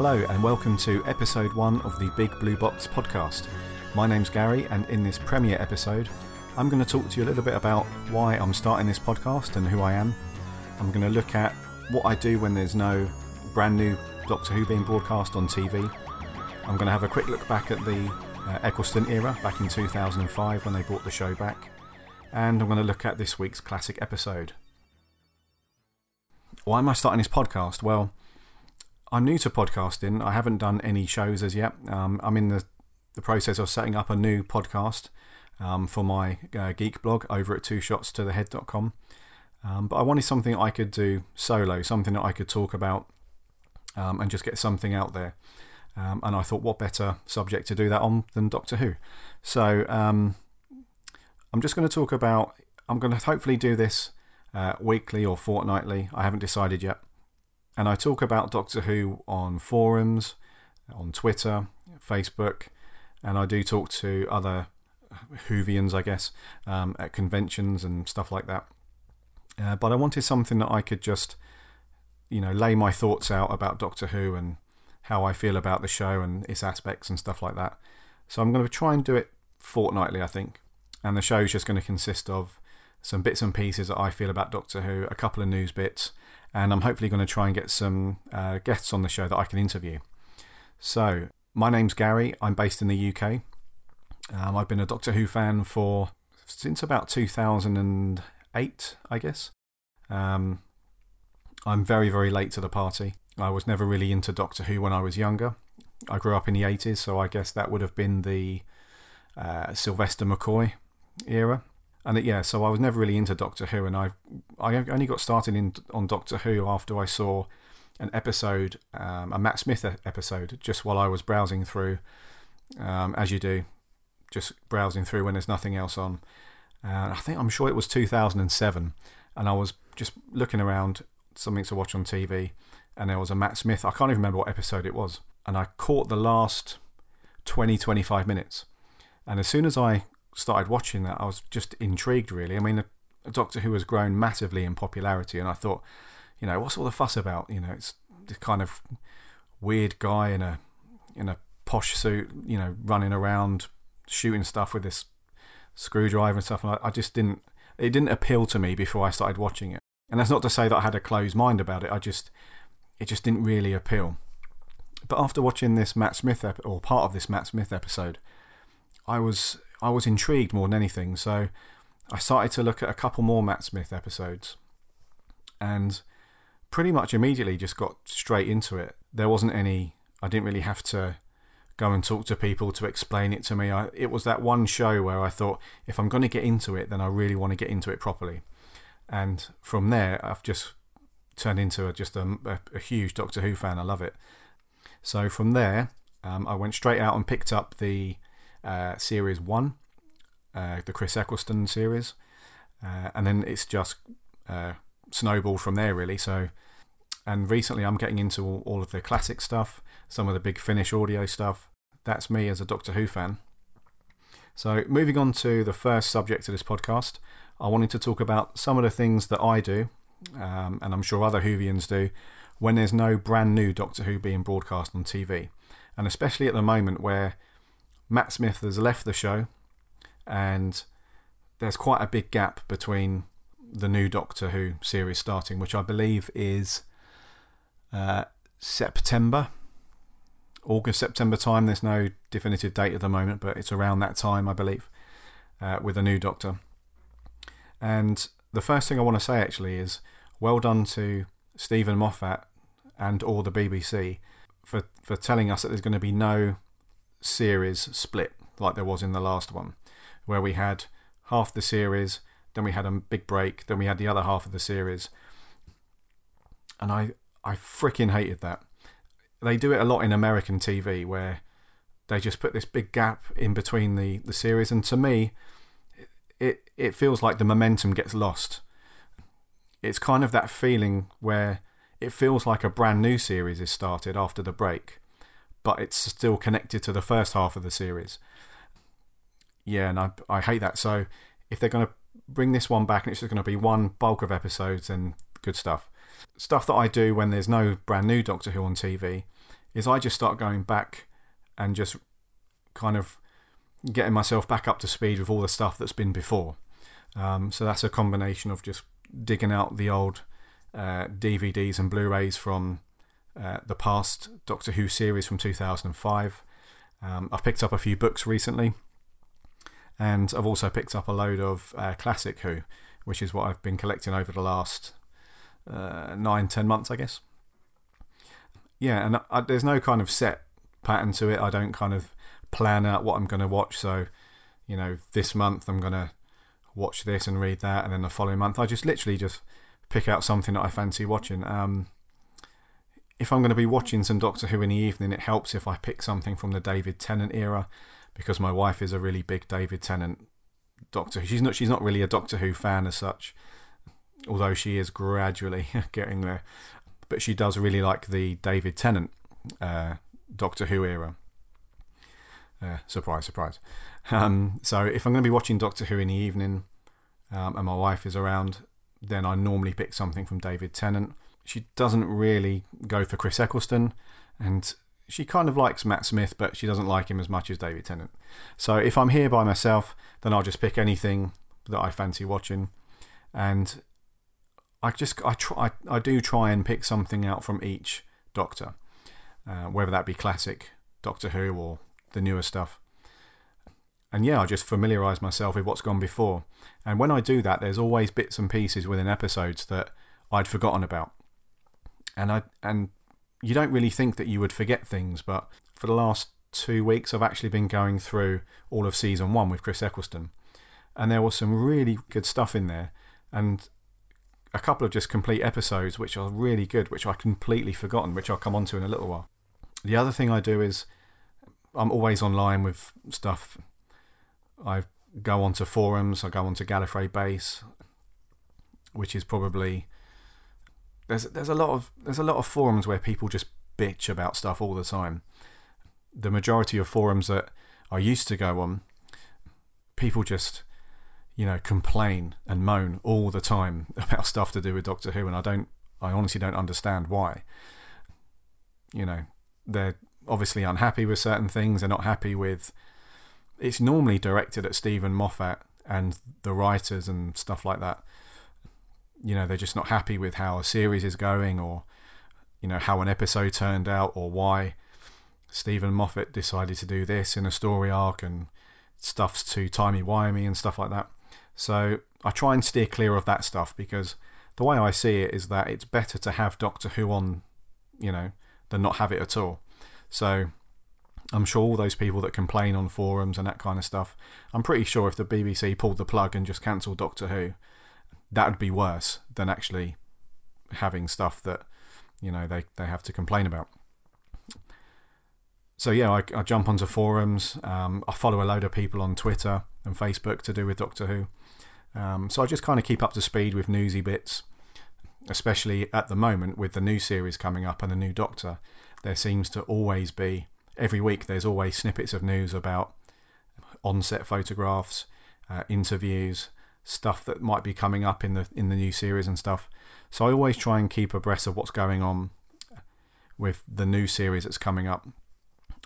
Hello, and welcome to episode one of the Big Blue Box podcast. My name's Gary, and in this premiere episode, I'm going to talk to you a little bit about why I'm starting this podcast and who I am. I'm going to look at what I do when there's no brand new Doctor Who being broadcast on TV. I'm going to have a quick look back at the uh, Eccleston era, back in 2005 when they brought the show back. And I'm going to look at this week's classic episode. Why am I starting this podcast? Well, I'm new to podcasting. I haven't done any shows as yet. Um, I'm in the, the process of setting up a new podcast um, for my uh, geek blog over at twoshots2thehead.com. Um, but I wanted something I could do solo, something that I could talk about um, and just get something out there. Um, and I thought, what better subject to do that on than Doctor Who? So um, I'm just going to talk about, I'm going to hopefully do this uh, weekly or fortnightly. I haven't decided yet. And I talk about Doctor Who on forums, on Twitter, Facebook, and I do talk to other Whovians, I guess, um, at conventions and stuff like that. Uh, but I wanted something that I could just, you know, lay my thoughts out about Doctor Who and how I feel about the show and its aspects and stuff like that. So I'm going to try and do it fortnightly, I think. And the show is just going to consist of some bits and pieces that I feel about Doctor Who, a couple of news bits, and I'm hopefully going to try and get some uh, guests on the show that I can interview. So, my name's Gary. I'm based in the UK. Um, I've been a Doctor Who fan for since about 2008, I guess. Um, I'm very, very late to the party. I was never really into Doctor Who when I was younger. I grew up in the 80s, so I guess that would have been the uh, Sylvester McCoy era. And it, yeah, so I was never really into Doctor Who, and I I only got started in on Doctor Who after I saw an episode, um, a Matt Smith episode, just while I was browsing through, um, as you do, just browsing through when there's nothing else on. I think I'm sure it was 2007, and I was just looking around something to watch on TV, and there was a Matt Smith. I can't even remember what episode it was, and I caught the last 20 25 minutes. And as soon as I started watching that, I was just intrigued, really. I mean, a, a Doctor Who has grown massively in popularity, and I thought, you know, what's all the fuss about? You know, it's this kind of weird guy in a in a posh suit, you know, running around shooting stuff with this screwdriver and stuff. And I, I just didn't, it didn't appeal to me before I started watching it. And that's not to say that I had a closed mind about it. I just, it just didn't really appeal. But after watching this Matt Smith ep- or part of this Matt Smith episode, I was I was intrigued more than anything. So I started to look at a couple more Matt Smith episodes, and pretty much immediately just got straight into it. There wasn't any. I didn't really have to go and talk to people to explain it to me. I, it was that one show where I thought, if I'm going to get into it, then I really want to get into it properly. And from there, I've just turned into a, just a, a, a, huge Doctor Who fan. I love it. So from there, um, I went straight out and picked up the uh, series one, uh, the Chris Eccleston series, uh, and then it's just uh, snowballed from there really. So, and recently I'm getting into all, all of the classic stuff, some of the big Finish audio stuff. That's me as a Doctor Who fan. So, moving on to the first subject of this podcast, I wanted to talk about some of the things that I do, um, and I'm sure other Whovians do, when there's no brand new Doctor Who being broadcast on TV. And especially at the moment where Matt Smith has left the show and there's quite a big gap between the new Doctor Who series starting, which I believe is uh, September, August, September time. There's no definitive date at the moment, but it's around that time, I believe, uh, with a new Doctor. And the first thing I want to say actually is well done to Steven Moffat and all the BBC for, for telling us that there's going to be no series split like there was in the last one, where we had half the series, then we had a big break, then we had the other half of the series. And I, I freaking hated that. They do it a lot in American TV where they just put this big gap in between the, the series, and to me, it, it feels like the momentum gets lost. It's kind of that feeling where it feels like a brand new series is started after the break, but it's still connected to the first half of the series. Yeah, and I, I hate that. So if they're going to bring this one back and it's just going to be one bulk of episodes, then good stuff. Stuff that I do when there's no brand new Doctor Who on TV is I just start going back and just kind of getting myself back up to speed with all the stuff that's been before. Um, so that's a combination of just digging out the old uh, DVDs and Blu-rays from uh, the past Doctor Who series from 2005. Um, I've picked up a few books recently, and I've also picked up a load of uh, classic Who, which is what I've been collecting over the last uh, nine, ten months, I guess. Yeah, and I, there's no kind of set pattern to it. I don't kind of plan out what I'm going to watch. So, you know, this month I'm going to watch this and read that, and then the following month I just literally just pick out something that I fancy watching. Um, if I'm going to be watching some Doctor Who in the evening, it helps if I pick something from the David Tennant era, because my wife is a really big David Tennant Doctor. She's not she's not really a Doctor Who fan as such, although she is gradually getting there. But she does really like the David Tennant uh, Doctor Who era. Uh, surprise, surprise. Um, so if I'm going to be watching Doctor Who in the evening um, and my wife is around, then I normally pick something from David Tennant. She doesn't really go for Chris Eccleston, and she kind of likes Matt Smith, but she doesn't like him as much as David Tennant. So if I'm here by myself, then I'll just pick anything that I fancy watching, and I just I try I do try and pick something out from each Doctor, uh, whether that be classic Doctor Who or the newer stuff. And yeah, I just familiarise myself with what's gone before. And when I do that, there's always bits and pieces within episodes that I'd forgotten about. And I and you don't really think that you would forget things, but for the last two weeks, I've actually been going through all of season one with Chris Eccleston, and there was some really good stuff in there, and a couple of just complete episodes which are really good, which I completely forgotten, which I'll come on to in a little while. The other thing I do is I'm always online with stuff. I go onto forums. I go onto Gallifrey Base, which is probably there's there's a lot of there's a lot of forums where people just bitch about stuff all the time. The majority of forums that I used to go on, people just you know complain and moan all the time about stuff to do with Doctor Who, and I don't I honestly don't understand why. You know, they're obviously unhappy with certain things. They're not happy with. It's normally directed at Steven Moffat and the writers and stuff like that. You know, they're just not happy with how a series is going, or you know how an episode turned out, or why Steven Moffat decided to do this in a story arc and stuff's too timey wimey and stuff like that. So I try and steer clear of that stuff because the way I see it is that it's better to have Doctor Who on, you know, than not have it at all. So I'm sure all those people that complain on forums and that kind of stuff, I'm pretty sure if the BBC pulled the plug and just cancelled Doctor Who, that would be worse than actually having stuff that you know they, they have to complain about. So yeah, I, I jump onto forums. Um, I follow a load of people on Twitter and Facebook to do with Doctor Who. Um, so I just kind of keep up to speed with newsy bits, especially at the moment with the new series coming up and the new Doctor there seems to always be, every week, there's always snippets of news about on set photographs, uh, interviews, stuff that might be coming up in the in the new series and stuff. So I always try and keep abreast of what's going on with the new series that's coming up.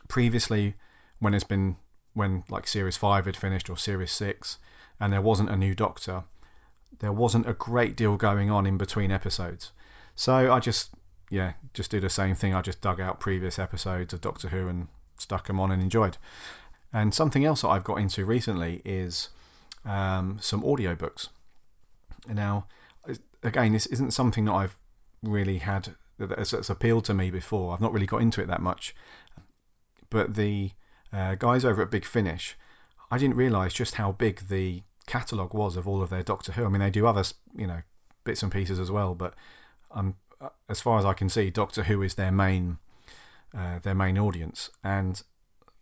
Previously, when it's been when like series five had finished or series six, and there wasn't a new Doctor, there wasn't a great deal going on in between episodes. So I just yeah, just do the same thing. I just dug out previous episodes of Doctor Who and stuck them on and enjoyed. And something else that I've got into recently is um, some audiobooks. Now, again, this isn't something that I've really had that's, appealed to me before. I've not really got into it that much. But the uh, guys over at Big Finish, I didn't realise just how big the catalogue was of all of their Doctor Who. I mean, they do other, you know, bits and pieces as well, but I'm as far as I can see, Doctor Who is their main uh, their main audience, and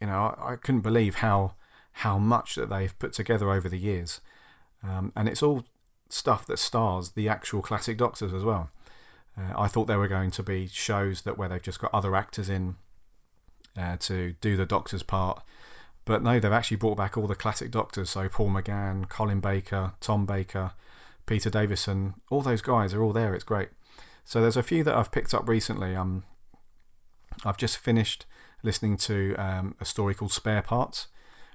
you know I, I, couldn't believe how how much that they've put together over the years, um, and it's all stuff that stars the actual classic Doctors as well. Uh, I thought there were going to be shows that where they've just got other actors in uh, to do the Doctor's part, but no, they've actually brought back all the classic Doctors. So Paul McGann, Colin Baker, Tom Baker, Peter Davison, all those guys are all there. It's great. So there's a few that I've picked up recently. Um, I've just finished listening to um, a story called Spare Parts,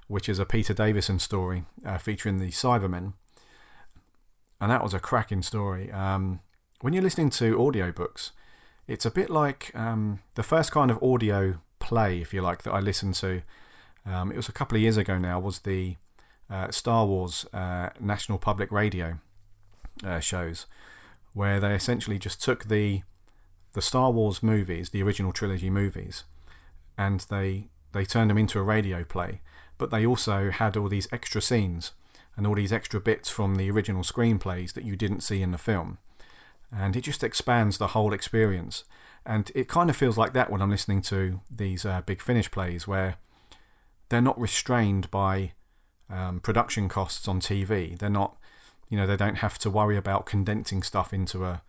which is a Peter Davison story uh, featuring the Cybermen. And that was a cracking story. Um, when you're listening to audiobooks, it's a bit like um, the first kind of audio play, if you like, that I listened to. Um, it was a couple of years ago now, was the uh, Star Wars uh, National Public Radio uh, shows, where they essentially just took the the Star Wars movies, the original trilogy movies, and they they turned them into a radio play. But they also had all these extra scenes and all these extra bits from the original screenplays that you didn't see in the film, and it just expands the whole experience. And it kind of feels like that when I'm listening to these uh, big finish plays, where they're not restrained by um, production costs on TV. They're not, you know, they don't have to worry about condensing stuff into a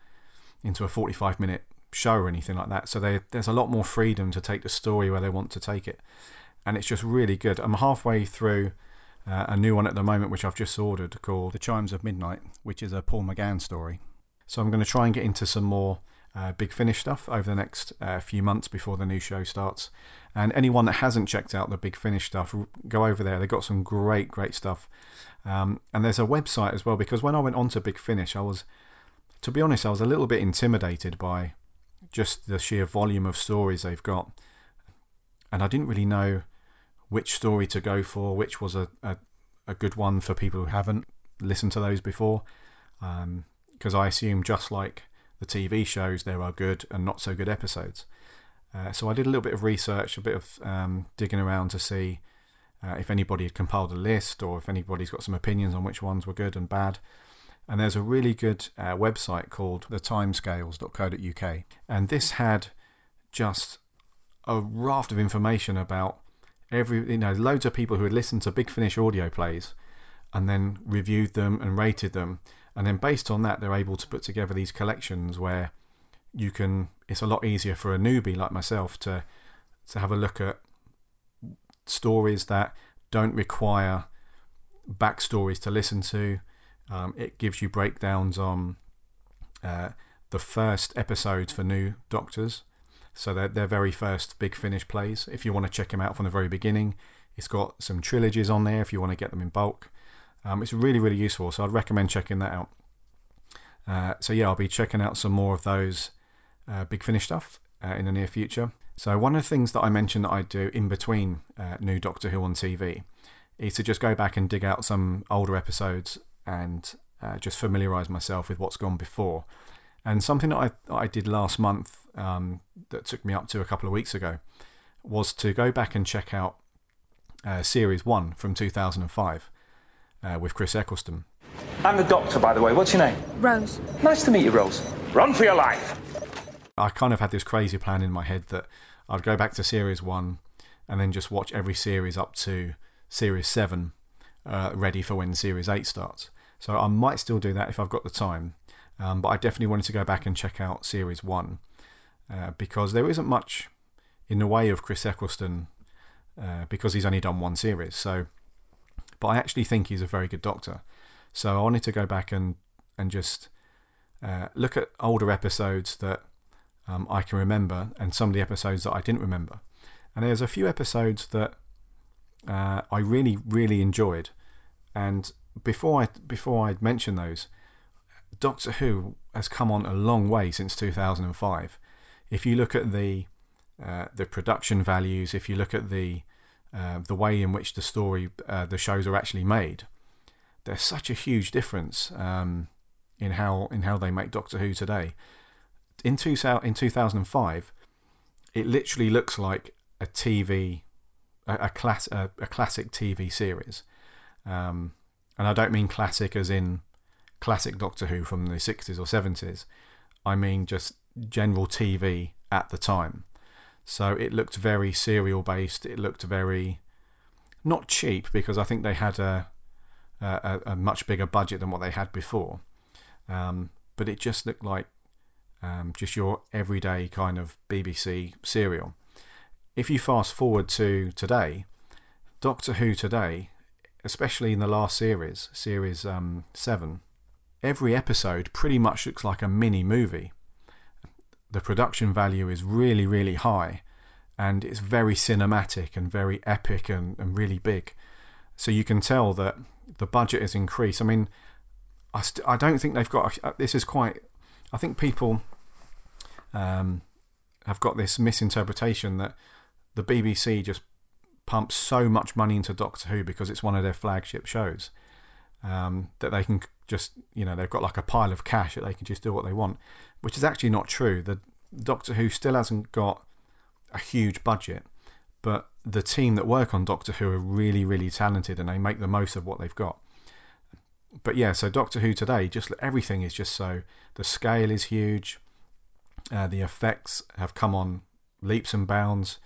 into a 45 minute show or anything like that. So they, there's a lot more freedom to take the story where they want to take it, and it's just really good. I'm halfway through uh, a new one at the moment, which I've just ordered called The Chimes of Midnight, which is a Paul McGann story. So I'm going to try and get into some more uh, Big Finish stuff over the next uh, few months before the new show starts. And anyone that hasn't checked out the Big Finish stuff, go over there. They've got some great, great stuff. Um, and there's a website as well because when I went on to Big Finish, I was, to be honest, I was a little bit intimidated by just the sheer volume of stories they've got. And I didn't really know which story to go for, which was a, a, a good one for people who haven't listened to those before. Because um, I assume, just like the TV shows, there are good and not so good episodes. Uh, so I did a little bit of research, a bit of um, digging around to see uh, if anybody had compiled a list or if anybody's got some opinions on which ones were good and bad. And there's a really good uh, website called thetimescales.co.uk. And this had just a raft of information about every, you know, loads of people who had listened to Big Finish audio plays and then reviewed them and rated them and then based on that, they're able to put together these collections where you can. It's a lot easier for a newbie like myself to to have a look at stories that don't require backstories to listen to. Um, it gives you breakdowns on uh, the first episodes for new Doctors. So they're their very first Big Finish plays. If you want to check them out from the very beginning, it's got some trilogies on there if you want to get them in bulk. Um, it's really, really useful, so I'd recommend checking that out. Uh, so, yeah, I'll be checking out some more of those uh, Big Finish stuff uh, in the near future. So, one of the things that I mentioned that I do in between uh, new Doctor Who on TV is to just go back and dig out some older episodes and uh, just familiarise myself with what's gone before. And something that I, I did last month um, that took me up to a couple of weeks ago was to go back and check out uh, Series 1 from 2005 uh, with Chris Eccleston. I'm the doctor, by the way. What's your name? Rose. Nice to meet you, Rose. Run for your life. I kind of had this crazy plan in my head that I'd go back to Series 1 and then just watch every series up to Series 7, uh, ready for when Series 8 starts. So I might still do that if I've got the time. Um, but I definitely wanted to go back and check out Series 1 uh, because there isn't much in the way of Chris Eccleston uh, because he's only done one series. So but I actually think he's a very good doctor. So I wanted to go back and and just uh, look at older episodes that um, I can remember and some of the episodes that I didn't remember. And there's a few episodes that uh, I really really enjoyed. And before I before I'd mention those, Doctor Who has come on a long way since 2005. If you look at the uh, the production values, if you look at the uh, the way in which the story, uh, the shows are actually made, there's such a huge difference um, in how in how they make Doctor Who today. In two, in 2005, it literally looks like a TV, a, a class, a, a, classic TV series, um, and I don't mean classic as in classic Doctor Who from the 60s or 70s. I mean just general TV at the time. So it looked very serial based. It looked very not cheap because I think they had a a, a much bigger budget than what they had before. Um, but it just looked like um, just your everyday kind of BBC serial. If you fast forward to today, Doctor Who today, especially in the last series, series um, seven, every episode pretty much looks like a mini movie the production value is really, really high. and it's very cinematic and very epic and, and really big. So you can tell that the budget has increased. I mean, I, st- I don't think they've got. A, this is quite. I think people um, have got this misinterpretation that the BBC just pumps so much money into Doctor Who because it's one of their flagship shows um, that they can just, you know, they've got like a pile of cash that they can just do what they want, which is actually not true. The Doctor Who still hasn't got a huge budget, but the team that work on Doctor Who are really, really talented and they make the most of what they've got. But yeah, so Doctor Who today, just everything is just so the scale is huge, uh, the effects have come on leaps and bounds,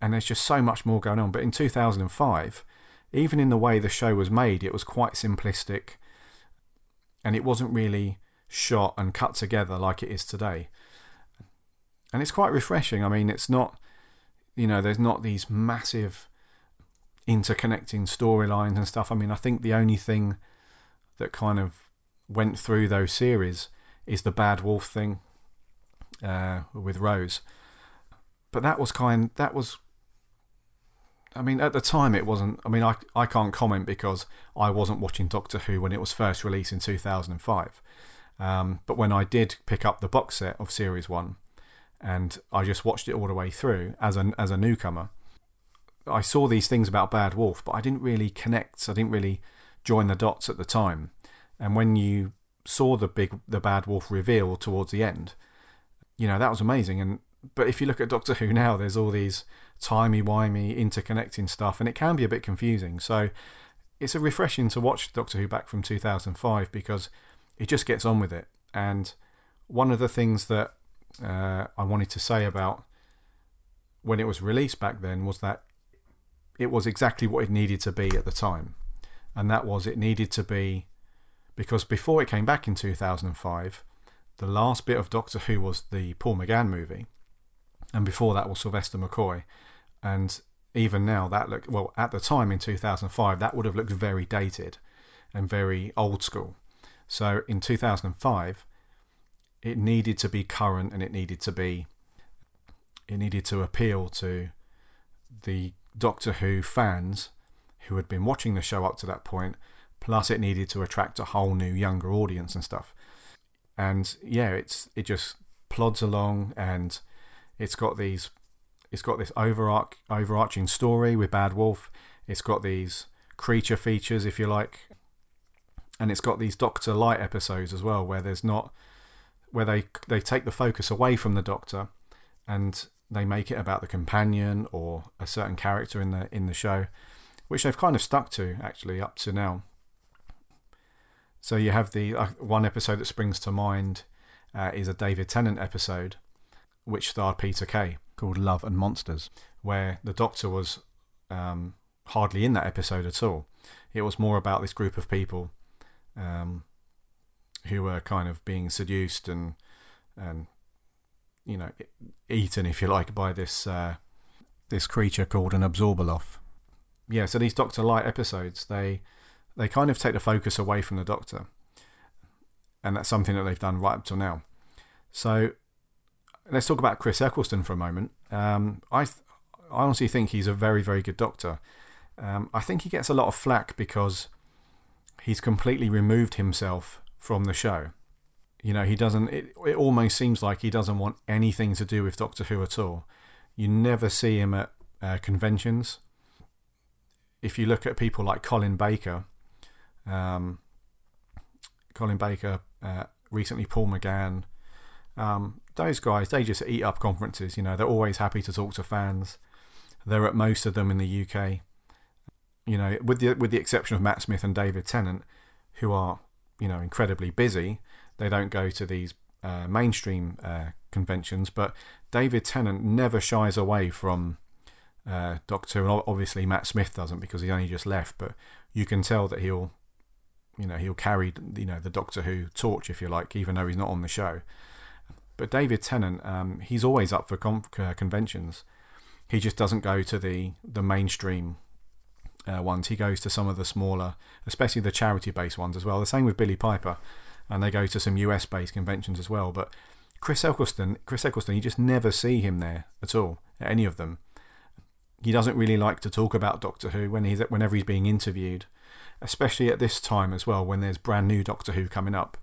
and there's just so much more going on. But in 2005, even in the way the show was made, it was quite simplistic, and it wasn't really shot and cut together like it is today. And it's quite refreshing. I mean, it's not you know, there's not these massive interconnecting storylines and stuff. I mean, I think the only thing that kind of went through those series is the Bad Wolf thing uh, with Rose. But that was kind. That was. I mean, at the time, it wasn't. I mean, I I can't comment because I wasn't watching Doctor Who when it was first released in 2005. Um, but when I did pick up the box set of Series One, and I just watched it all the way through as a as a newcomer. I saw these things about Bad Wolf, but I didn't really connect. I didn't really join the dots at the time. And when you saw the big the Bad Wolf reveal towards the end, you know that was amazing. And but if you look at Doctor Who now, there's all these timey wimey interconnecting stuff, and it can be a bit confusing. So it's a refreshing to watch Doctor Who back from 2005 because it just gets on with it. And one of the things that uh, I wanted to say about when it was released back then was that it was exactly what it needed to be at the time. And that was it needed to be because before it came back in 2005, the last bit of Doctor Who was the Paul McGann movie, and before that was Sylvester McCoy. And even now, that look well at the time in 2005, that would have looked very dated and very old school. So in 2005, it needed to be current and it needed to be it needed to appeal to the Doctor Who fans who had been watching the show up to that point plus it needed to attract a whole new younger audience and stuff and yeah it's it just plods along and it's got these it's got this overarch, overarching story with Bad Wolf. It's got these creature features if you like. And it's got these Doctor-lite episodes as well where there's not where they they take the focus away from the Doctor and they make it about the companion or a certain character in the in the show, which they've kind of stuck to actually up to now. So you have the uh, one episode that springs to mind uh, is a David Tennant episode, which starred Peter Kay called Love and Monsters, where the Doctor was um, hardly in that episode at all. It was more about this group of people um, who were kind of being seduced and and you know eaten, if you like, by this uh, this creature called an Abzorbaloff. Yeah, so these Doctor-lite episodes, they they kind of take the focus away from the Doctor, and that's something that they've done right up till now. So let's talk about Chris Eccleston for a moment. Um, I I honestly think he's a very very good Doctor. Um, I think he gets a lot of flack because he's completely removed himself from the show. You know, he doesn't, it, it almost seems like he doesn't want anything to do with Doctor Who at all. You never see him at uh, conventions. If you look at people like Colin Baker, um, Colin Baker, uh, recently Paul McGann, um, those guys, they just eat up conferences. You know, they're always happy to talk to fans. They're at most of them in the UK. You know, with the with the exception of Matt Smith and David Tennant, who are you know incredibly busy. They don't go to these uh, mainstream uh, conventions, but David Tennant never shies away from uh, Doctor. And obviously, Matt Smith doesn't because he only just left. But you can tell that he'll, you know, he'll carry you know the Doctor Who torch if you like, even though he's not on the show. But David Tennant, um, he's always up for con- uh, conventions. He just doesn't go to the the mainstream uh, ones. He goes to some of the smaller, especially the charity based ones as well. The same with Billie Piper, and they go to some US based conventions as well. But Chris Eccleston, Chris Eccleston, you just never see him there at all at any of them. He doesn't really like to talk about Doctor Who when he's whenever he's being interviewed, especially at this time as well when there's brand new Doctor Who coming up,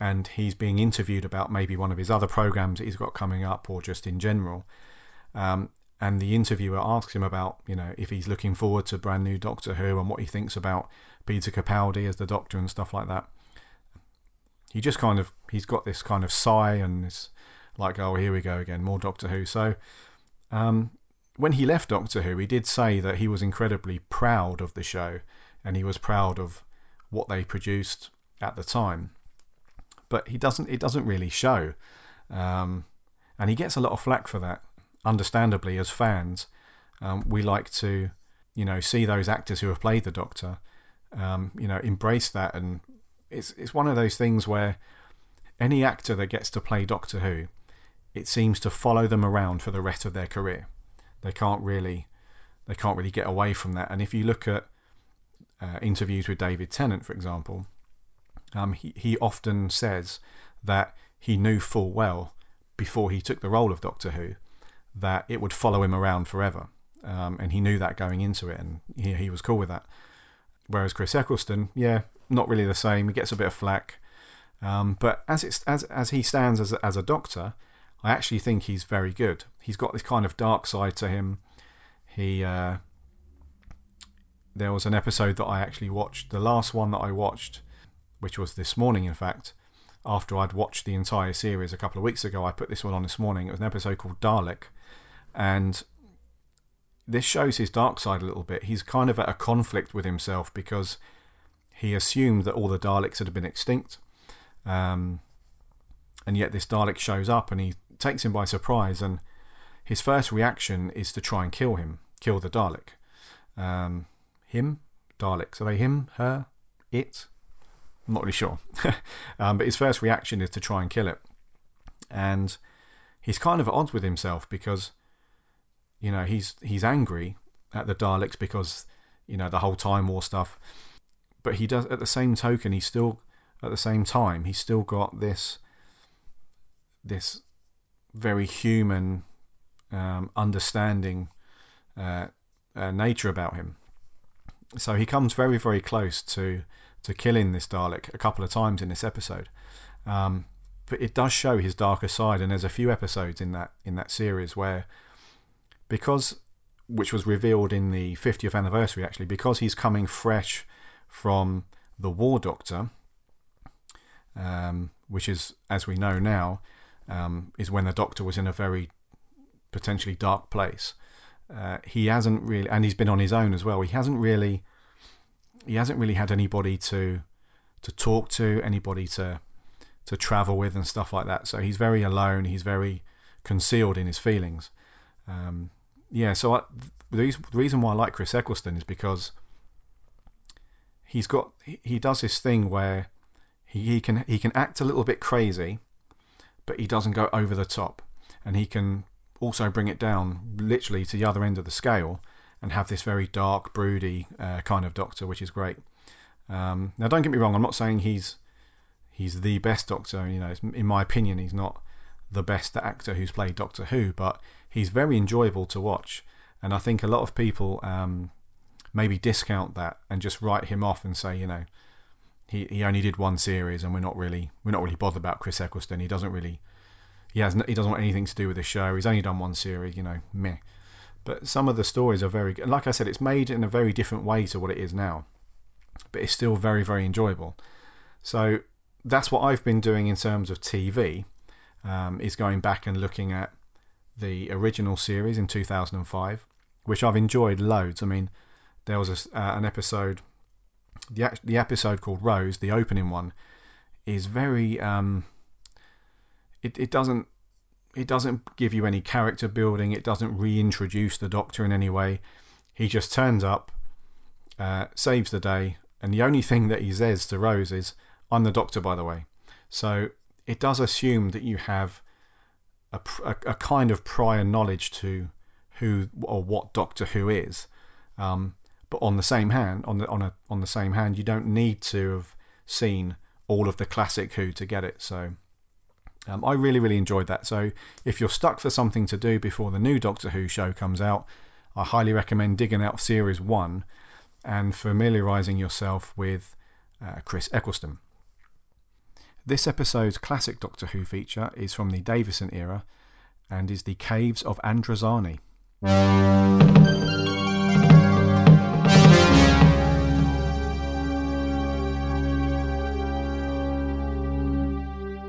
and he's being interviewed about maybe one of his other programs that he's got coming up or just in general. Um, and the interviewer asks him about you know if he's looking forward to brand new Doctor Who and what he thinks about Peter Capaldi as the Doctor and stuff like that. He just kind of he's got this kind of sigh and this like oh here we go again more Doctor Who. So um, when he left Doctor Who, he did say that he was incredibly proud of the show and he was proud of what they produced at the time. But he doesn't it doesn't really show. Um, and he gets a lot of flack for that understandably, as fans, um, we like to, you know, see those actors who have played the Doctor, um, you know, embrace that. And it's it's one of those things where any actor that gets to play Doctor Who, it seems to follow them around for the rest of their career. They can't really, they can't really get away from that. And if you look at uh, interviews with David Tennant, for example, um, he he often says that he knew full well before he took the role of Doctor Who that it would follow him around forever. Um, and he knew that going into it, and he, he was cool with that. Whereas Chris Eccleston, yeah, not really the same. He gets a bit of flack. Um, but as, it's, as, as he stands as a, as a doctor, I actually think he's very good. He's got this kind of dark side to him. He uh, there was an episode that I actually watched, the last one that I watched, which was this morning, in fact, after I'd watched the entire series a couple of weeks ago. I put this one on this morning. It was an episode called Dalek, and this shows his dark side a little bit. He's kind of at a conflict with himself because he assumed that all the Daleks had been extinct. Um, and yet this Dalek shows up and he takes him by surprise. And his first reaction is to try and kill him, kill the Dalek. Um, him? Daleks. Are they him, her, it? I'm not really sure. um, but his first reaction is to try and kill it. And he's kind of at odds with himself because you know, he's he's angry at the Daleks because you know the whole Time War stuff, but he does at the same token he's still at the same time he's still got this this very human um, understanding uh, uh, nature about him. So he comes very very close to to killing this Dalek a couple of times in this episode. Um, but it does show his darker side, and there's a few episodes in that in that series where because which was revealed in the 50th anniversary actually because he's coming fresh from the War Doctor, um, which is as we know now um, is when the Doctor was in a very potentially dark place. Uh, he hasn't really, and he's been on his own as well. He hasn't really, he hasn't really had anybody to to talk to, anybody to to travel with, and stuff like that. So he's very alone. He's very concealed in his feelings. Um, yeah, so I, the reason why I like Chris Eccleston is because he's got he does this thing where he, he can he can act a little bit crazy, but he doesn't go over the top, and he can also bring it down literally to the other end of the scale and have this very dark, broody uh, kind of Doctor, which is great. Um, now, don't get me wrong. I'm not saying he's he's the best Doctor. You know, in my opinion, he's not the best actor who's played Doctor Who, but he's very enjoyable to watch. And I think a lot of people um, maybe discount that and just write him off and say, you know, he, he only did one series and we're not really we're not really bothered about Chris Eccleston. He doesn't really he has he doesn't want anything to do with the show. He's only done one series, you know, meh. But some of the stories are very good. Like I said, it's made in a very different way to what it is now, but it's still very very enjoyable. So that's what I've been doing in terms of TV. Um, is going back and looking at the original series in 2005, which I've enjoyed loads. I mean, there was a, uh, an episode, the the episode called Rose, the opening one, is very. Um, it it doesn't it doesn't give you any character building. It doesn't reintroduce the Doctor in any way. He just turns up, uh, saves the day, and the only thing that he says to Rose is, "I'm the Doctor, by the way." So it does assume that you have a, a, a, kind of prior knowledge to who or what Doctor Who is. Um, but on the same hand, on the on a on the same hand, you don't need to have seen all of the classic Who to get it. So Um, I really, really enjoyed that. So if you're stuck for something to do before the new Doctor Who show comes out, I highly recommend digging out Series 1 and familiarising yourself with uh, Chris Eccleston. This episode's classic Doctor Who feature is from the Davison era and is the Caves of Androzani.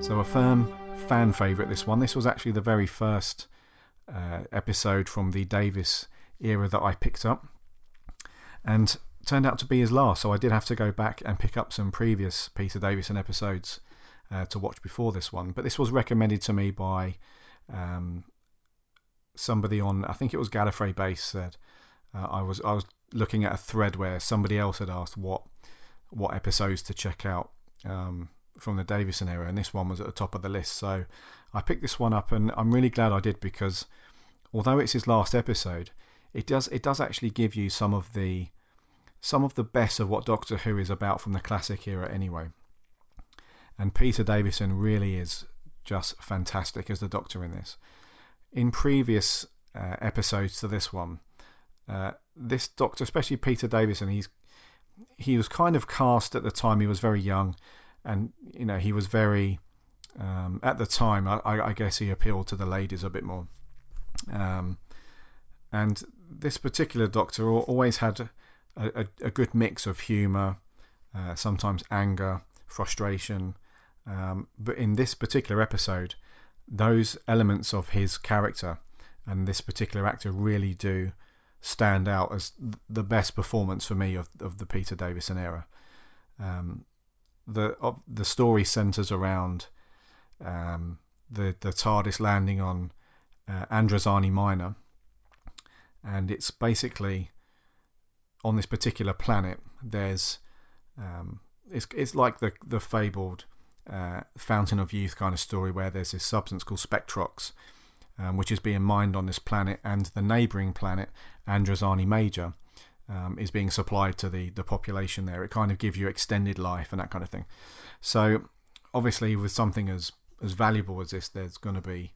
So, a firm fan favourite, this one. This was actually the very first uh, episode from the Davis era that I picked up, and turned out to be his last. So, I did have to go back and pick up some previous Peter Davison episodes uh, to watch before this one. But this was recommended to me by um, somebody on, I think it was Gallifrey Base, said uh, I was I was looking at a thread where somebody else had asked what what episodes to check out. Um, from the Davison era, and this one was at the top of the list. So I picked this one up, and I'm really glad I did because although it's his last episode, it does it does actually give you some of the some of the best of what Doctor Who is about from the classic era, anyway. And Peter Davison really is just fantastic as the Doctor in this. In previous uh, episodes to this one, uh, this Doctor, especially Peter Davison, he's he was kind of cast at the time. He was very young and you know he was very um, at the time. I, I, guess he appealed to the ladies a bit more. Um, and this particular doctor always had a, a, a good mix of humour, uh, sometimes anger, frustration. Um, but in this particular episode, those elements of his character and this particular actor really do stand out as the best performance for me of, of the Peter Davison era. Um, the of the story centers around um, the the TARDIS landing on uh, Androzani Minor, and it's basically on this particular planet. There's um, it's it's like the the fabled uh, Fountain of Youth kind of story where there's this substance called Spectrox, um, which is being mined on this planet, and the neighboring planet Androzani Major um, is being supplied to the, the population there. It kind of gives you extended life and that kind of thing. So, obviously, with something as, as valuable as this, there's going to be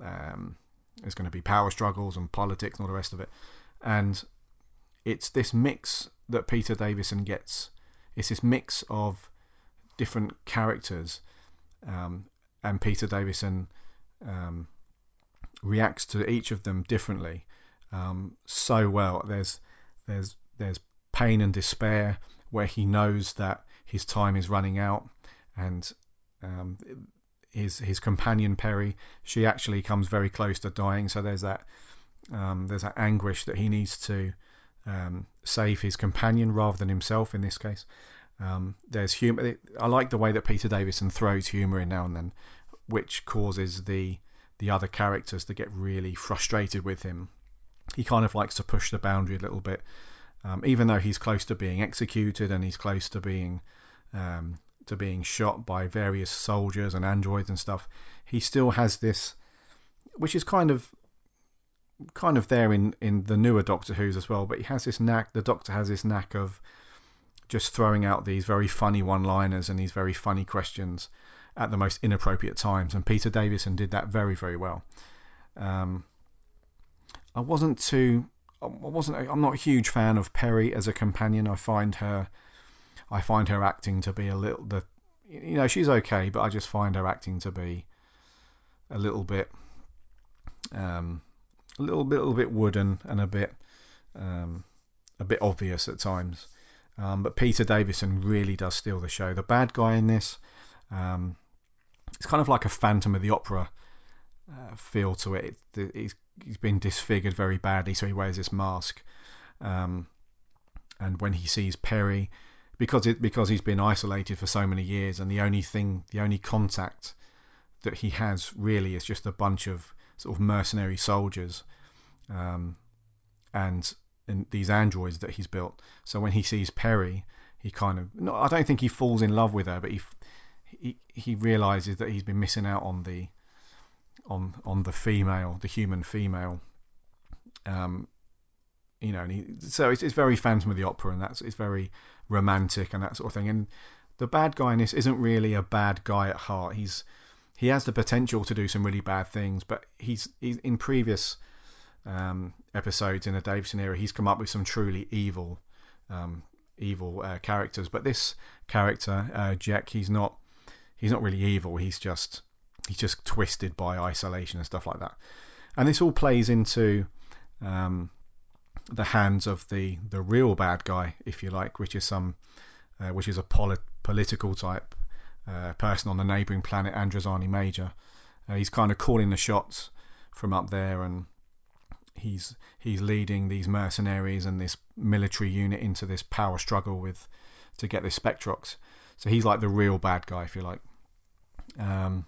um, there's going to be power struggles and politics and all the rest of it. And it's this mix that Peter Davison gets. It's this mix of different characters, um, and Peter Davison um, reacts to each of them differently um, so well. There's there's there's pain and despair where he knows that his time is running out, and um, his his companion Peri, she actually comes very close to dying. So there's that um, there's that anguish that he needs to um, save his companion rather than himself in this case. Um, there's humor. I like the way that Peter Davison throws humor in now and then, which causes the the other characters to get really frustrated with him he kind of likes to push the boundary a little bit. Um, even though he's close to being executed and he's close to being um, to being shot by various soldiers and androids and stuff, he still has this, which is kind of kind of there in, in the newer Doctor Who's as well. But he has this knack. The Doctor has this knack of just throwing out these very funny one-liners and these very funny questions at the most inappropriate times. And Peter Davison did that very very well. Um, I wasn't too. I wasn't. I'm not a huge fan of Peri as a companion. I find her. I find her acting to be a little. The, you know, she's okay, but I just find her acting to be a little bit, um, a little bit, little bit wooden and a bit, um, a bit obvious at times. Um, but Peter Davison really does steal the show. The bad guy in this, um, it's kind of like a Phantom of the Opera uh, feel to it. He's he's been disfigured very badly, so he wears this mask. Um, and when he sees Peri, because it because he's been isolated for so many years, and the only thing, the only contact that he has really is just a bunch of sort of mercenary soldiers, um, and and these androids that he's built. So when he sees Peri, he kind of no, I don't think he falls in love with her, but he he he realizes that he's been missing out on the on on the female, the human female. Um, you know, and he, so it's, it's very Phantom of the Opera, and that's it's very romantic and that sort of thing. And the bad guy in this isn't really a bad guy at heart. He's he has the potential to do some really bad things, but he's, he's in previous um, episodes in the Davison era, he's come up with some truly evil, um, evil uh, characters. But this character, uh, Jek, he's not, he's not really evil. He's just, he's just twisted by isolation and stuff like that. And this all plays into um, the hands of the the real bad guy, if you like, which is some, uh, which is a polit- political type uh, person on the neighbouring planet Androzani Major. Uh, he's kind of calling the shots from up there, and he's he's leading these mercenaries and this military unit into this power struggle with to get this Spectrox. So he's like the real bad guy, if you like. Um,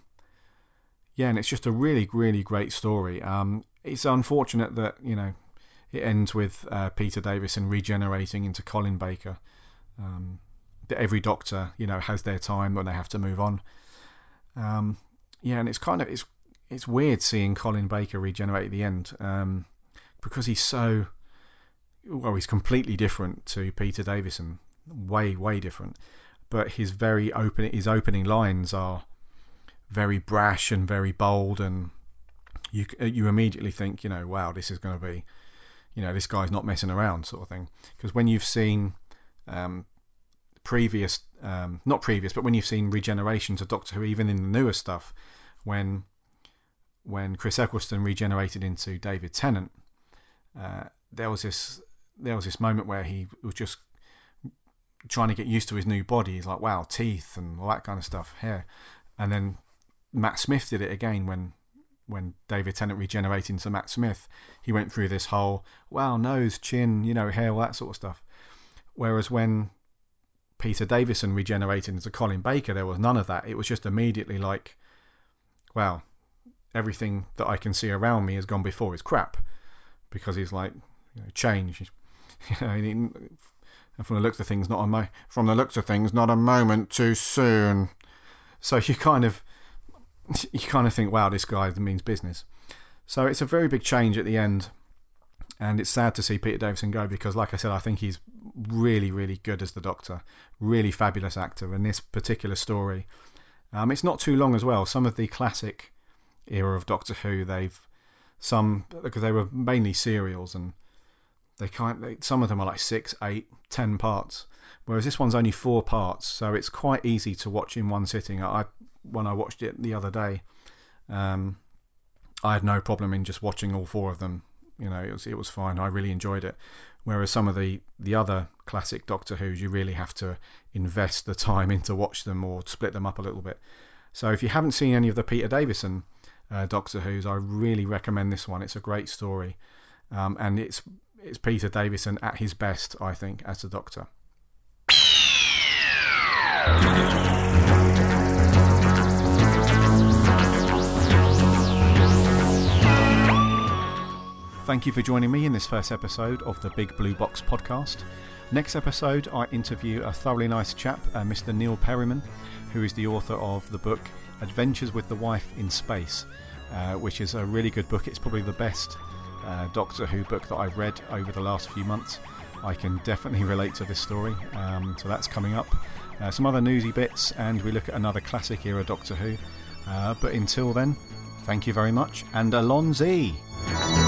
yeah, and it's just a really, really great story. Um, it's unfortunate that you know it ends with uh, Peter Davison regenerating into Colin Baker. Um, that every doctor, you know, has their time when they have to move on. Um, yeah, and it's kind of it's it's weird seeing Colin Baker regenerate at the end um, because he's so well, he's completely different to Peter Davison, way way different. But his very open his opening lines are very brash and very bold, and you you immediately think, you know, wow, this is going to be, you know, this guy's not messing around, sort of thing. Because when you've seen um, previous, um, not previous, but when you've seen regenerations of Doctor Who, even in the newer stuff, when when Chris Eccleston regenerated into David Tennant, uh, there was this there was this moment where he was just trying to get used to his new body. He's like, wow, teeth and all that kind of stuff, hair, and then Matt Smith did it again when when David Tennant regenerated into Matt Smith. He went through this whole wow nose, chin, you know, hair, all that sort of stuff. Whereas when Peter Davison regenerated into Colin Baker, there was none of that. It was just immediately like, wow, everything that I can see around me has gone before is crap, because he's like, you know, change. You know, from the looks of things, not a mo- from the looks of things, not a moment too soon. So you kind of you kind of think, wow, this guy means business. So it's a very big change at the end. And it's sad to see Peter Davison go because, like I said, I think he's really, really good as the Doctor. Really fabulous actor. in this particular story, um, it's not too long as well. Some of the classic era of Doctor Who, they've some because they were mainly serials and they kind they, some of them are like six, eight, ten parts, whereas this one's only four parts, so it's quite easy to watch in one sitting. I when I watched it the other day, um, I had no problem in just watching all four of them. You know, it was it was fine. I really enjoyed it. Whereas some of the the other classic Doctor Who's, you really have to invest the time in to watch them or split them up a little bit. So if you haven't seen any of the Peter Davison uh, Doctor Who's, I really recommend this one. It's a great story, um, and it's it's Peter Davison at his best, I think, as a Doctor. Thank you for joining me in this first episode of the Big Blue Box podcast. Next episode, I interview a thoroughly nice chap, uh, Mr. Neil Perryman, who is the author of the book Adventures with the Wife in Space, uh, which is a really good book. It's probably the best uh, Doctor Who book that I've read over the last few months. I can definitely relate to this story, um, so that's coming up. Uh, some other newsy bits, and we look at another classic era Doctor Who. Uh, but until then, thank you very much, and Allons-y!